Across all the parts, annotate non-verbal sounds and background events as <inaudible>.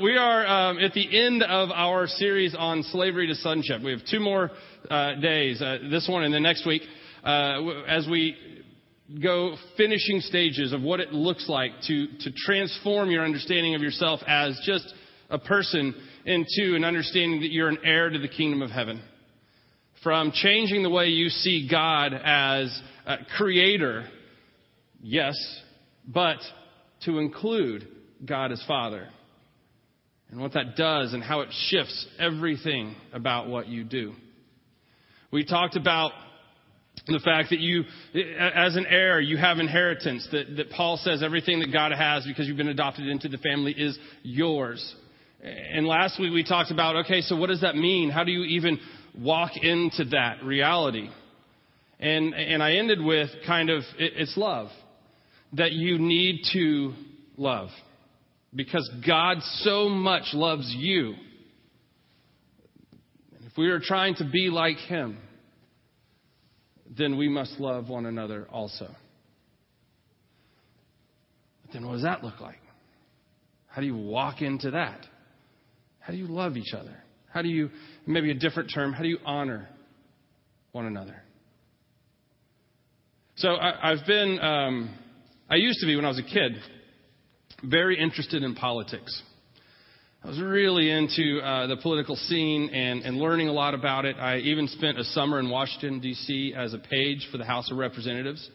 We are um, at the end of our series on slavery to sonship. We have two more uh, days, uh, this one and the next week, uh, as we go finishing stages of what it looks like to, to transform your understanding of yourself as just a person into an understanding that you're an heir to the kingdom of heaven. From changing the way you see God as a creator, yes, but to include God as Father and what that does and how it shifts everything about what you do. We talked about the fact that you, as an heir, you have inheritance, that, that Paul says everything that God has because you've been adopted into the family is yours. And last week we talked about, okay, so what does that mean? How do you even walk into that reality? And, and I ended with kind of, it, it's love. That you need to love because God so much loves you. And If we are trying to be like Him, then we must love one another also. But then what does that look like? How do you walk into that? How do you love each other? How do you, maybe a different term, how do you honor one another? So I, have been, um, I used to be when I was a kid, very interested in politics. I was really into uh, the political scene and, and learning a lot about it. I even spent a summer in Washington, D.C. as a page for the House of Representatives.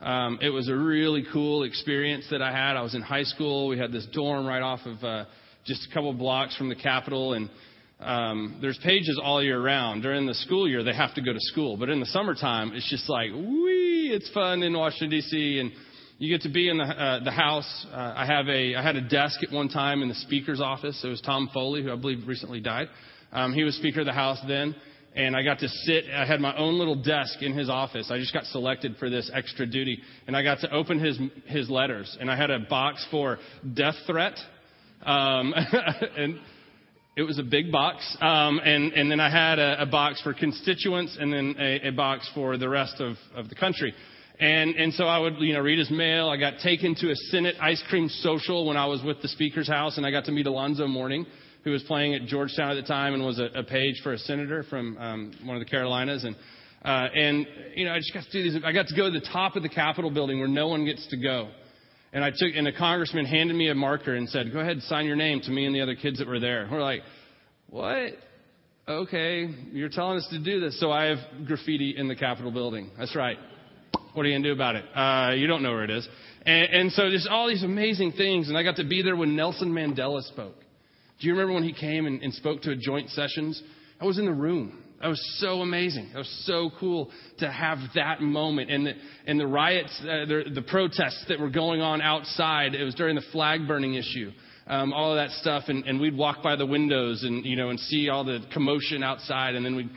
Um, it was a really cool experience that I had. I was in high school. We had this dorm right off of uh, just a couple blocks from the Capitol, and um, there's pages all year round. During the school year, they have to go to school, but in the summertime, it's just like, wee, it's fun in Washington D.C. and you get to be in the, uh, the house. Uh, I have a, I had a desk at one time in the speaker's office. It was Tom Foley, who I believe recently died. Um, he was speaker of the house then. And I got to sit, I had my own little desk in his office. I just got selected for this extra duty. And I got to open his, his letters. And I had a box for death threat. Um, <laughs> and it was a big box. Um, and, and then I had a, a box for constituents and then a, a box for the rest of, of the country. And, and so I would, you know, read his mail. I got taken to a Senate ice cream social when I was with the Speaker's house, and I got to meet Alonzo Mourning, who was playing at Georgetown at the time and was a, a page for a senator from um, one of the Carolinas. And, uh, and, you know, I just got to do these. I got to go to the top of the Capitol building where no one gets to go. And I took, and a congressman handed me a marker and said, go ahead and sign your name to me and the other kids that were there. We're like, what? Okay, you're telling us to do this. So I have graffiti in the Capitol building. That's right. What are you going to do about it? Uh, you don't know where it is. And, and so there's all these amazing things. And I got to be there when Nelson Mandela spoke. Do you remember when he came and, and spoke to a joint sessions? I was in the room. That was so amazing. That was so cool to have that moment. And the, and the riots, uh, the, the protests that were going on outside, it was during the flag burning issue. Um, all of that stuff, and, and we'd walk by the windows and you know and see all the commotion outside, and then we'd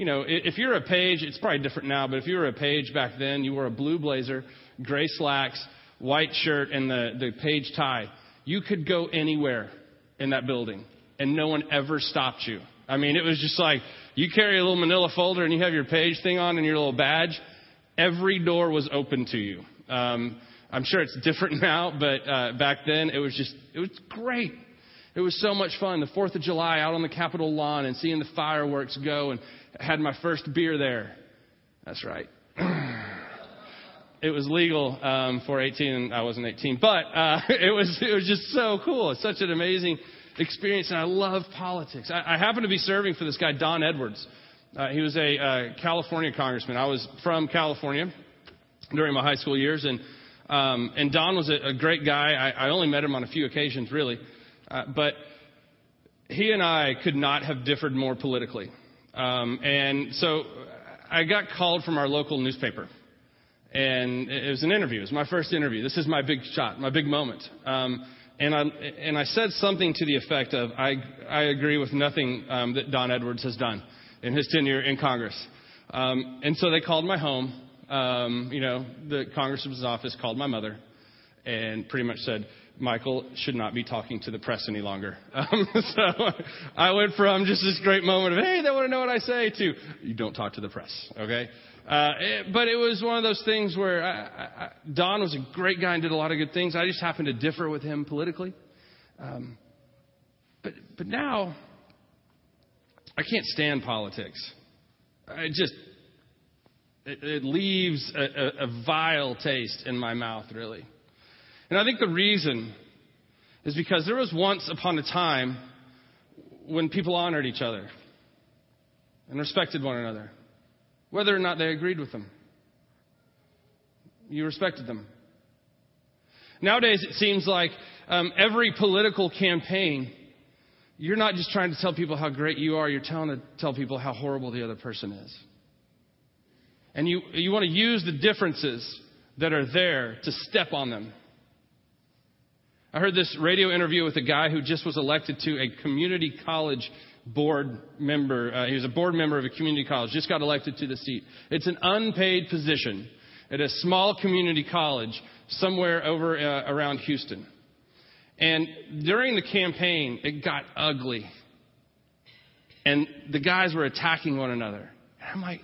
you know, if you're a page, it's probably different now, but if you were a page back then, you wore a blue blazer, gray slacks, white shirt, and the, the page tie. You could go anywhere in that building, and no one ever stopped you. I mean, it was just like you carry a little manila folder and you have your page thing on and your little badge. Every door was open to you. Um, I'm sure it's different <laughs> now, but uh, back then it was just, it was great. It was so much fun. The 4th of July out on the Capitol lawn and seeing the fireworks go and had my first beer there. That's right. <clears throat> it was legal um, for 18, and I wasn't 18, but uh, <laughs> it was it was just so cool. It's such an amazing experience, and I love politics. I, I happen to be serving for this guy Don Edwards. Uh, he was a uh, California congressman. I was from California during my high school years, and um, and Don was a, a great guy. I, I only met him on a few occasions, really, uh, but he and I could not have differed more politically. Um, and so I got called from our local newspaper. And it was an interview. It was my first interview. This is my big shot, my big moment. Um, and I and I said something to the effect of, "I I agree with nothing um, that Don Edwards has done in his tenure in Congress." Um, and so they called my home. Um, you know, the congressman's office called my mother, and pretty much said, Michael should not be talking to the press any longer. Um, <laughs> so I went from just this great moment of, hey, they want to know what I say, to you don't talk to the press, okay? Uh, it, but it was one of those things where I, I, Don was a great guy and did a lot of good things. I just happened to differ with him politically. Um, But, but now, I can't stand politics. I just, it, it leaves a, a, a vile taste in my mouth, really. And I think the reason is because there was once upon a time when people honored each other and respected one another, whether or not they agreed with them. You respected them. Nowadays, it seems like um, every political campaign, you're not just trying to tell people how great you are, you're telling to tell people how horrible the other person is. And you, you want to use the differences that are there to step on them. I heard this radio interview with a guy who just was elected to a community college board member. Uh, he was a board member of a community college, just got elected to the seat. It's an unpaid position at a small community college somewhere over uh, around Houston. And during the campaign, it got ugly. And the guys were attacking one another. And I'm like,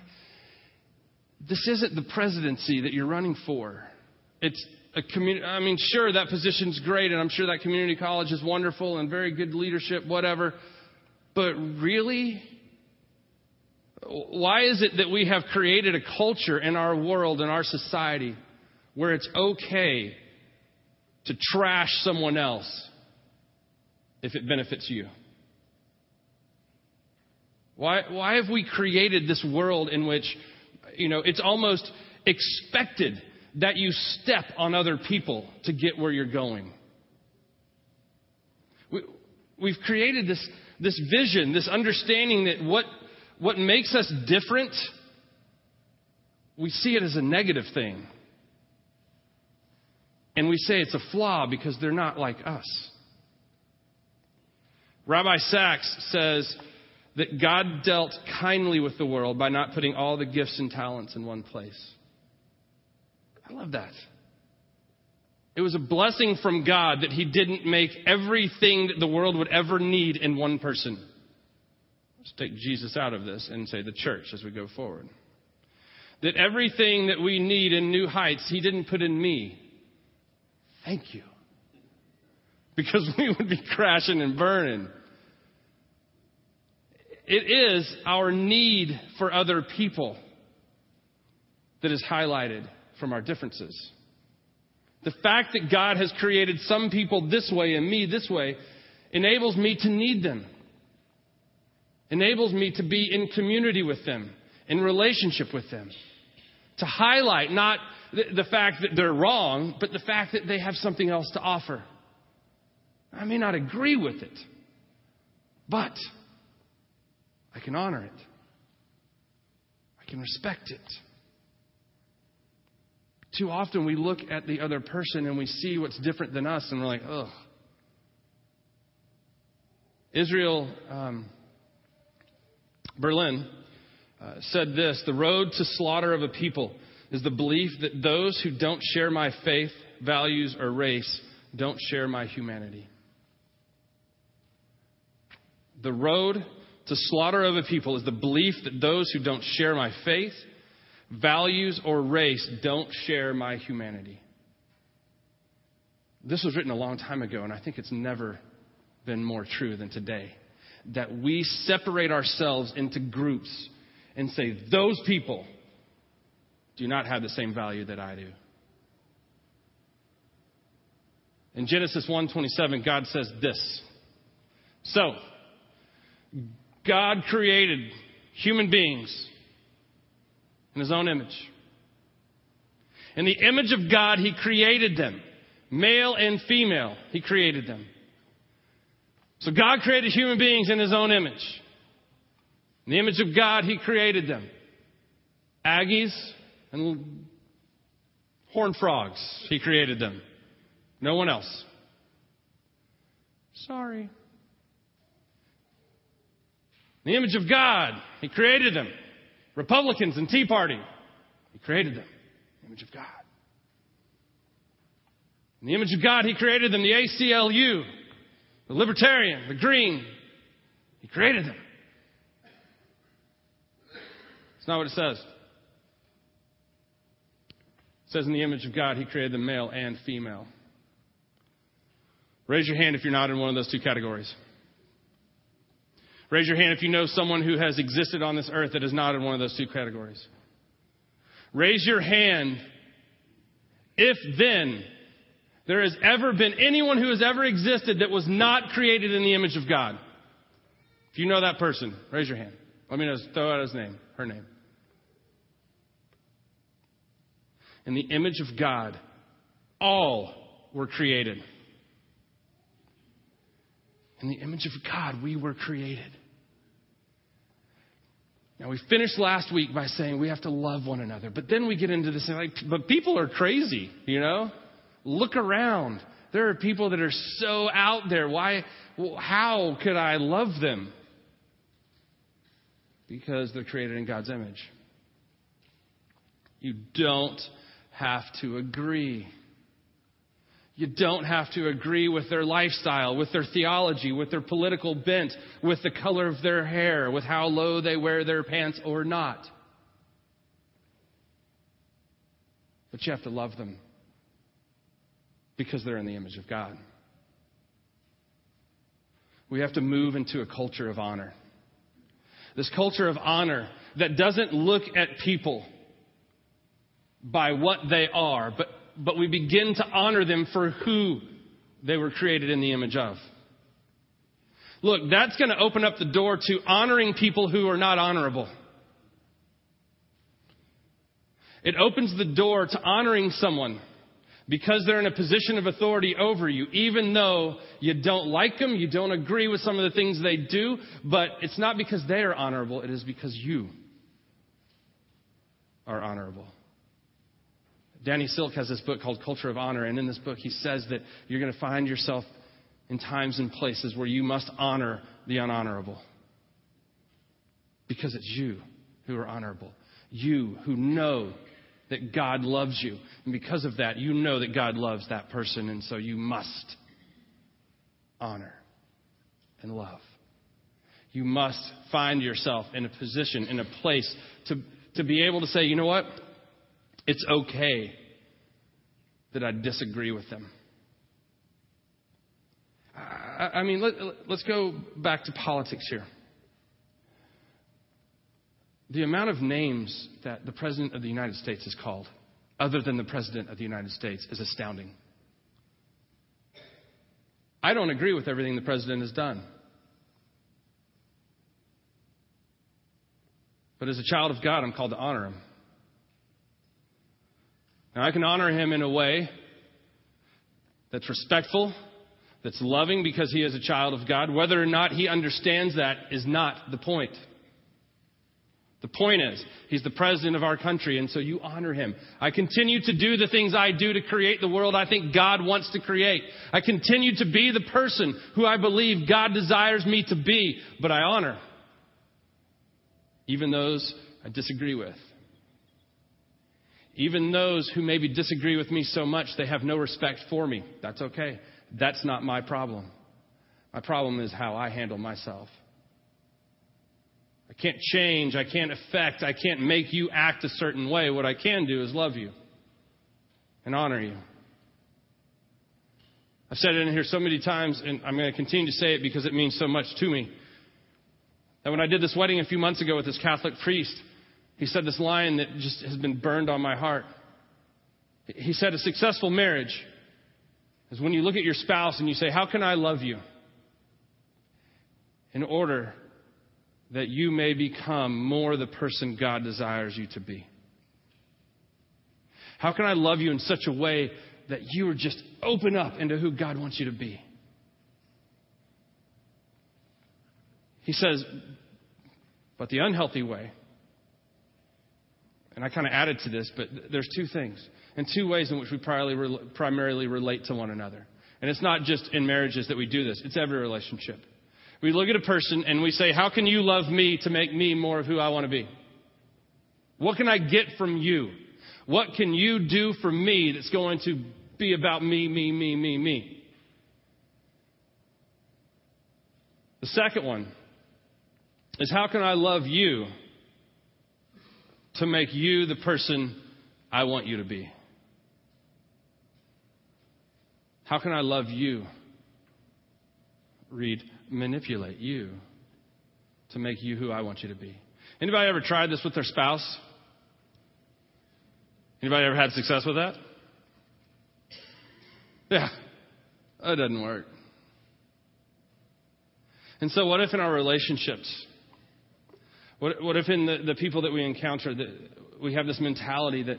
this isn't the presidency that you're running for. It's a community. I mean, sure, that position's great, and I'm sure that community college is wonderful and very good leadership, whatever. But really, why is it that we have created a culture in our world, in our society, where it's okay to trash someone else if it benefits you? Why, why have we created this world in which, you know, it's almost expected that you step on other people to get where you're going? We, we've created this, this vision, this understanding that what, what makes us different, we see it as a negative thing. And we say it's a flaw because they're not like us. Rabbi Sacks says that God dealt kindly with the world by not putting all the gifts and talents in one place. I love that. It was a blessing from God that He didn't make everything that the world would ever need in one person. Let's take Jesus out of this and say the church as we go forward. That everything that we need in new heights, He didn't put in me. Thank you. Because <laughs> we would be crashing and burning. It is our need for other people that is highlighted from our differences. The fact that God has created some people this way and me this way enables me to need them, enables me to be in community with them, in relationship with them, to highlight not the, fact that they're wrong, but the fact that they have something else to offer. I may not agree with it, but I can honor it. I can respect it. Too often we look at the other person and we see what's different than us and we're like, ugh. Isaiah um, Berlin uh, said this The road to slaughter of a people is the belief that those who don't share my faith, values, or race don't share my humanity. The road to slaughter of a people is the belief that those who don't share my faith, values, or race don't share my humanity. This was written a long time ago, and I think it's never been more true than today. That we separate ourselves into groups and say, those people do not have the same value that I do. In Genesis 1:27 God says this. So, God created human beings in his own image. In the image of God he created them, male and female, he created them. So God created human beings in his own image. In the image of God he created them. Aggies and horned frogs. He created them. No one else. Sorry. In the image of God, He created them. Republicans and Tea Party. He created them. The image of God. In the image of God, He created them. The ACLU, the Libertarian, the Green. He created them. It's not what it says. It says in the image of God, He created them male and female. Raise your hand if you're not in one of those two categories. Raise your hand if you know someone who has existed on this earth that is not in one of those two categories. Raise your hand if then there has ever been anyone who has ever existed that was not created in the image of God. If you know that person, raise your hand. Let me know, throw out his name, her name. In the image of God, all were created. In the image of God, we were created. Now, we finished last week by saying we have to love one another, but then we get into this, like, but people are crazy, you know? Look around. There are people that are so out there. Why, how could I love them? Because they're created in God's image. You don't have to agree. You don't have to agree with their lifestyle, with their theology, with their political bent, with the color of their hair, with how low they wear their pants or not. But you have to love them because they're in the image of God. We have to move into a culture of honor. This culture of honor that doesn't look at people by what they are, but but we begin to honor them for who they were created in the image of. Look, that's going to open up the door to honoring people who are not honorable. It opens the door to honoring someone because they're in a position of authority over you, even though you don't like them, you don't agree with some of the things they do, but it's not because they are honorable, it is because you are honorable. Danny Silk has this book called Culture of Honor, and in this book he says that you're going to find yourself in times and places where you must honor the unhonorable. Because it's you who are honorable. You who know that God loves you. And because of that, you know that God loves that person, and so you must honor and love. You must find yourself in a position, in a place to, to be able to say, you know what? It's okay that I disagree with them. I, I mean, let, let's go back to politics here. The amount of names that the President of the United States is called, other than the President of the United States, is astounding. I don't agree with everything the President has done. But as a child of God, I'm called to honor him. Now, I can honor him in a way that's respectful, that's loving because he is a child of God. Whether or not he understands that is not the point. The point is, he's the president of our country, and so you honor him. I continue to do the things I do to create the world I think God wants to create. I continue to be the person who I believe God desires me to be, but I honor even those I disagree with. Even those who maybe disagree with me so much they have no respect for me. That's okay. That's not my problem. My problem is how I handle myself. I can't change. I can't affect. I can't make you act a certain way. What I can do is love you and honor you. I've said it in here so many times, and I'm going to continue to say it because it means so much to me. That when I did this wedding a few months ago with this Catholic priest, he said this line that just has been burned on my heart. He said, A successful marriage is when you look at your spouse and you say, How can I love you? In order that you may become more the person God desires you to be. How can I love you in such a way that you are just open up into who God wants you to be? He says, but the unhealthy way and I kind of added to this, but there's two things and two ways in which we primarily, primarily relate to one another. And it's not just in marriages that we do this, it's every relationship. We look at a person and we say, How can you love me to make me more of who I want to be? What can I get from you? What can you do for me that's going to be about me, me, me, me, me? The second one is how can I love you to make you the person I want you to be? How can I love you? Read, manipulate you to make you who I want you to be. Anybody ever tried this with their spouse? Anybody ever had success with that? Yeah, that doesn't work. And so, what if in our relationships, what, what if in the, the people that we encounter, that we have this mentality that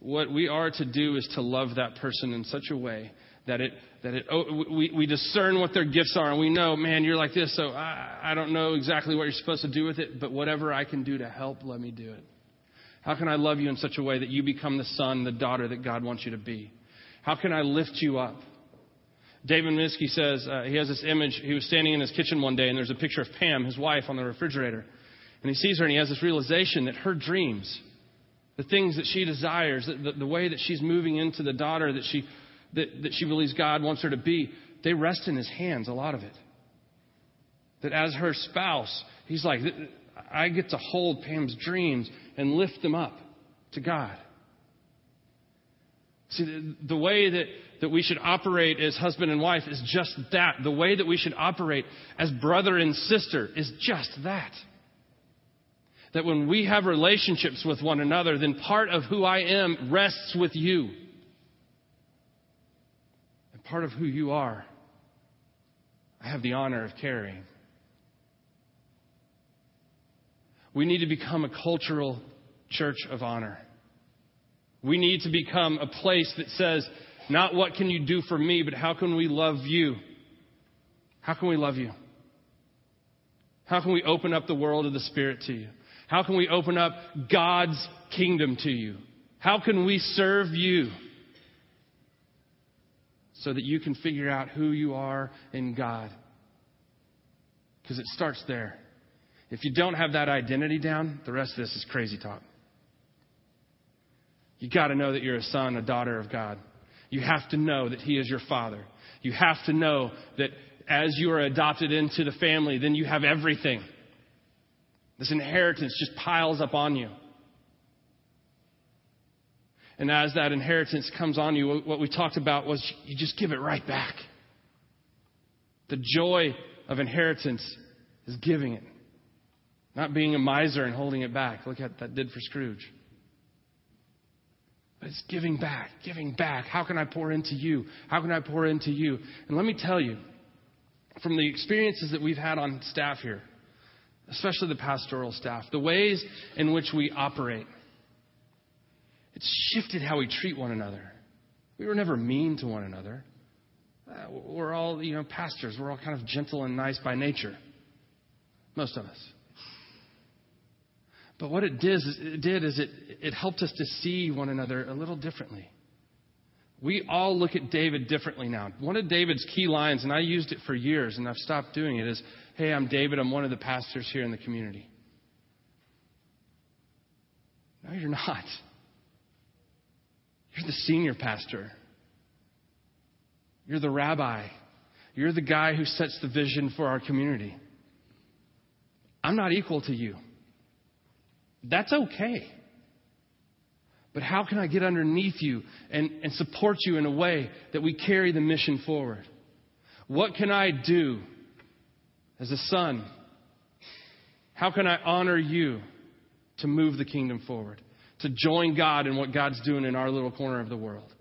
what we are to do is to love that person in such a way that it that it oh, we, we discern what their gifts are and we know man you're like this so I, I don't know exactly what you're supposed to do with it but whatever i can do to help let me do it. How can i love you in such a way that you become the son the daughter that god wants you to be? How can i lift you up? David minsky says uh, he has this image. He was standing in his kitchen one day and there's a picture of pam his wife on the refrigerator and he sees her and he has this realization that her dreams the things that she desires the, the, the way that she's moving into the daughter that she that, that she believes God wants her to be, they rest in his hands, a lot of it. That as her spouse, he's like, I get to hold Pam's dreams and lift them up to God. See, the, the way that, that we should operate as husband and wife is just that. The way that we should operate as brother and sister is just that. That when we have relationships with one another, then part of who I am rests with you And part of who you are, I have the honor of carrying. We need to become a cultural church of honor. We need to become a place that says, not what can you do for me, but how can we love you? How can we love you? How can we open up the world of the Spirit to you? How can we open up God's kingdom to you? How can we serve you? so that you can figure out who you are in God. Because it starts there. If you don't have that identity down, the rest of this is crazy talk. You got to know that you're a son, a daughter of God. You have to know that He is your Father. You have to know that as you are adopted into the family, then you have everything. This inheritance just piles up on you. And as that inheritance comes on you, what we talked about was you just give it right back. The joy of inheritance is giving it, not being a miser and holding it back. Look at that did for Scrooge. But it's giving back, giving back. How can I pour into you? How can I pour into you? And let me tell you, from the experiences that we've had on staff here, especially the pastoral staff, the ways in which we operate it's shifted how we treat one another. We were never mean to one another. Uh, we're all, you know, pastors. We're all kind of gentle and nice by nature. Most of us. But what it did is it, did is it, it helped us to see one another a little differently. We all look at David differently now. One of David's key lines, and I used it for years and I've stopped doing it, is Hey, I'm David. I'm one of the pastors here in the community. No, you're not. You're the senior pastor. You're the rabbi. You're the guy who sets the vision for our community. I'm not equal to you. That's okay. But how can I get underneath you and, and support you in a way that we carry the mission forward? What can I do as a son? How can I honor you to move the kingdom forward? to join God in what God's doing in our little corner of the world.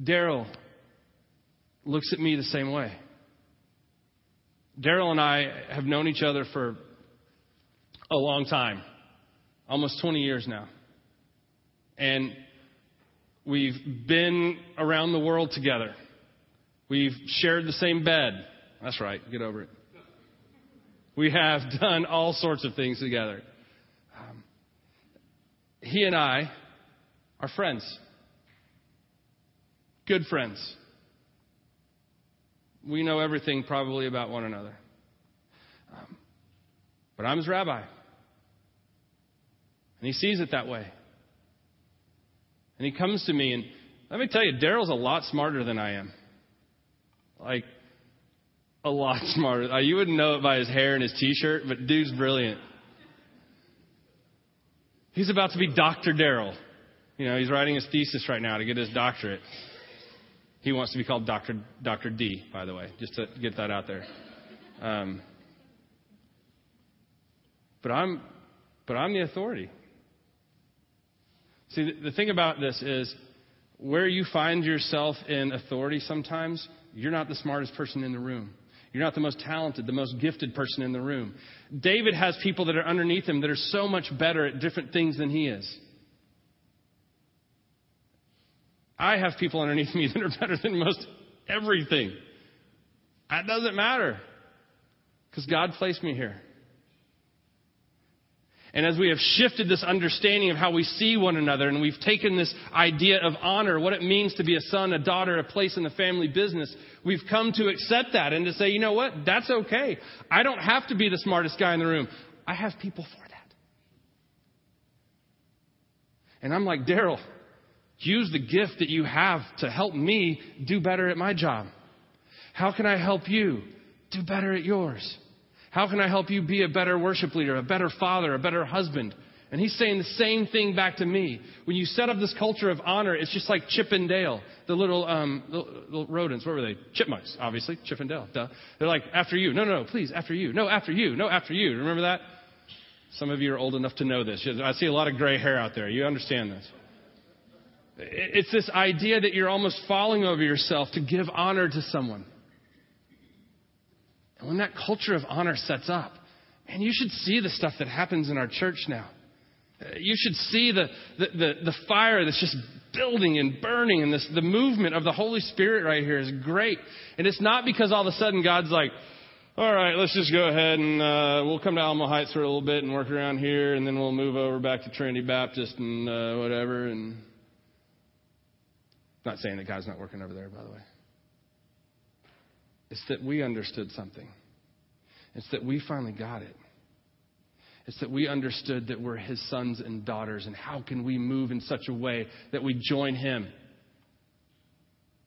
Daryl looks at me the same way. Daryl and I have known each other for a long time, almost 20 years now. And we've been around the world together. We've shared the same bed. That's right, get over it. We have <laughs> done all sorts of things together he and I are friends. Good friends. We know everything probably about one another. Um, but I'm his rabbi. And he sees it that way. And he comes to me, and let me tell you, Daryl's a lot smarter than I am. Like, a lot <laughs> smarter. Uh, you wouldn't know it by his hair and his t shirt, but dude's brilliant. He's about to be Dr. Daryl. You know, he's writing his thesis right now to get his doctorate. He wants to be called Dr. Dr. D, by the way, just to get that out there. Um, But I'm, but I'm the authority. See, the, thing about this is where you find yourself in authority sometimes, you're not the smartest person in the room. You're not the most talented, the most gifted person in the room. David has people that are underneath him that are so much better at different things than he is. I have people underneath me <laughs> that are better than most everything. That doesn't matter because God placed me here. And as we have shifted this understanding of how we see one another, and we've taken this idea of honor, what it means to be a son, a daughter, a place in the family business, we've come to accept that and to say, you know what? That's okay. I don't have to be the smartest guy in the room. I have people for that. And I'm like, Daryl, use the gift that you have to help me do better at my job. How can I help you do better at yours? How can I help you be a better worship leader, a better father, a better husband? And he's saying the same thing back to me. When you set up this culture of honor, it's just like Chip and Dale, the little, um, the little rodents. What were they? Chipmunks, obviously. Chip and Dale. Duh. They're like, after you. No, no, no, please, after you. No, after you. No, after you. Remember that? Some of you are old enough to know this. I see a lot of gray hair out there. You understand this. It's this idea that you're almost falling over yourself to give honor to someone. And when that culture of honor sets up, man, you should see the stuff that happens in our church now. You should see the, the, the, the fire that's just building and burning, and this, the movement of the Holy Spirit right here is great. And it's not because all of a sudden God's like, all right, let's just go ahead and uh, we'll come to Alamo Heights for a little bit and work around here, and then we'll move over back to Trinity Baptist and uh, whatever. And not saying that God's not working over there, by the way. It's that we understood something. It's that we finally got it. It's that we understood that we're his sons and daughters, and how can we move in such a way that we join him?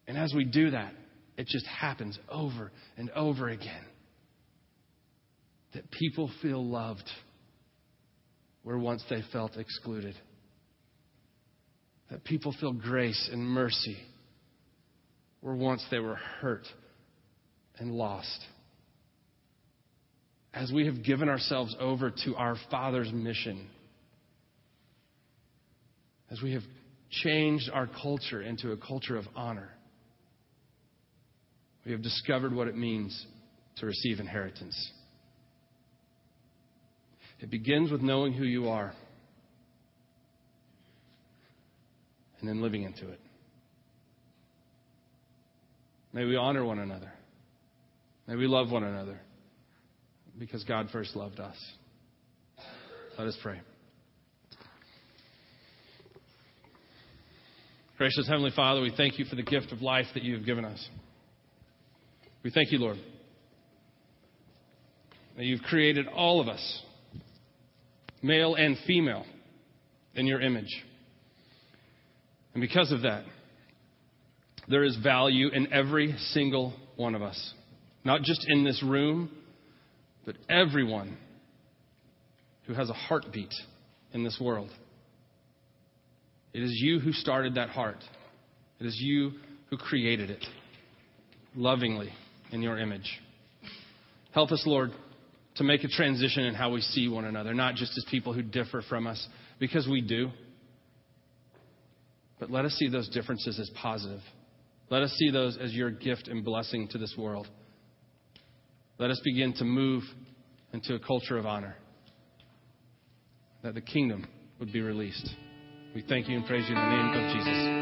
And as we do that, it just happens over and over again. That people feel loved where once they felt excluded. That people feel grace and mercy where once they were hurt and lost. As we have given ourselves over to our Father's mission, as we have changed our culture into a culture of honor, we have discovered what it means to receive inheritance. It begins with knowing who you are and then living into it. May we honor one another. May we love one another because God first loved us. Let us pray. Gracious Heavenly Father, we thank you for the gift of life that you have given us. We thank you, Lord, that you've created all of us, male and female, in your image. And because of that, there is value in every single one of us. Not just in this room, but everyone who has a heartbeat in this world. It is you who started that heart. It is you who created it lovingly in your image. Help us, Lord, to make a transition in how we see one another, not just as people who differ from us, because we do. But let us see those differences as positive. Let us see those as your gift and blessing to this world. Let us begin to move into a culture of honor, that the kingdom would be released. We thank you and praise you in the name of Jesus.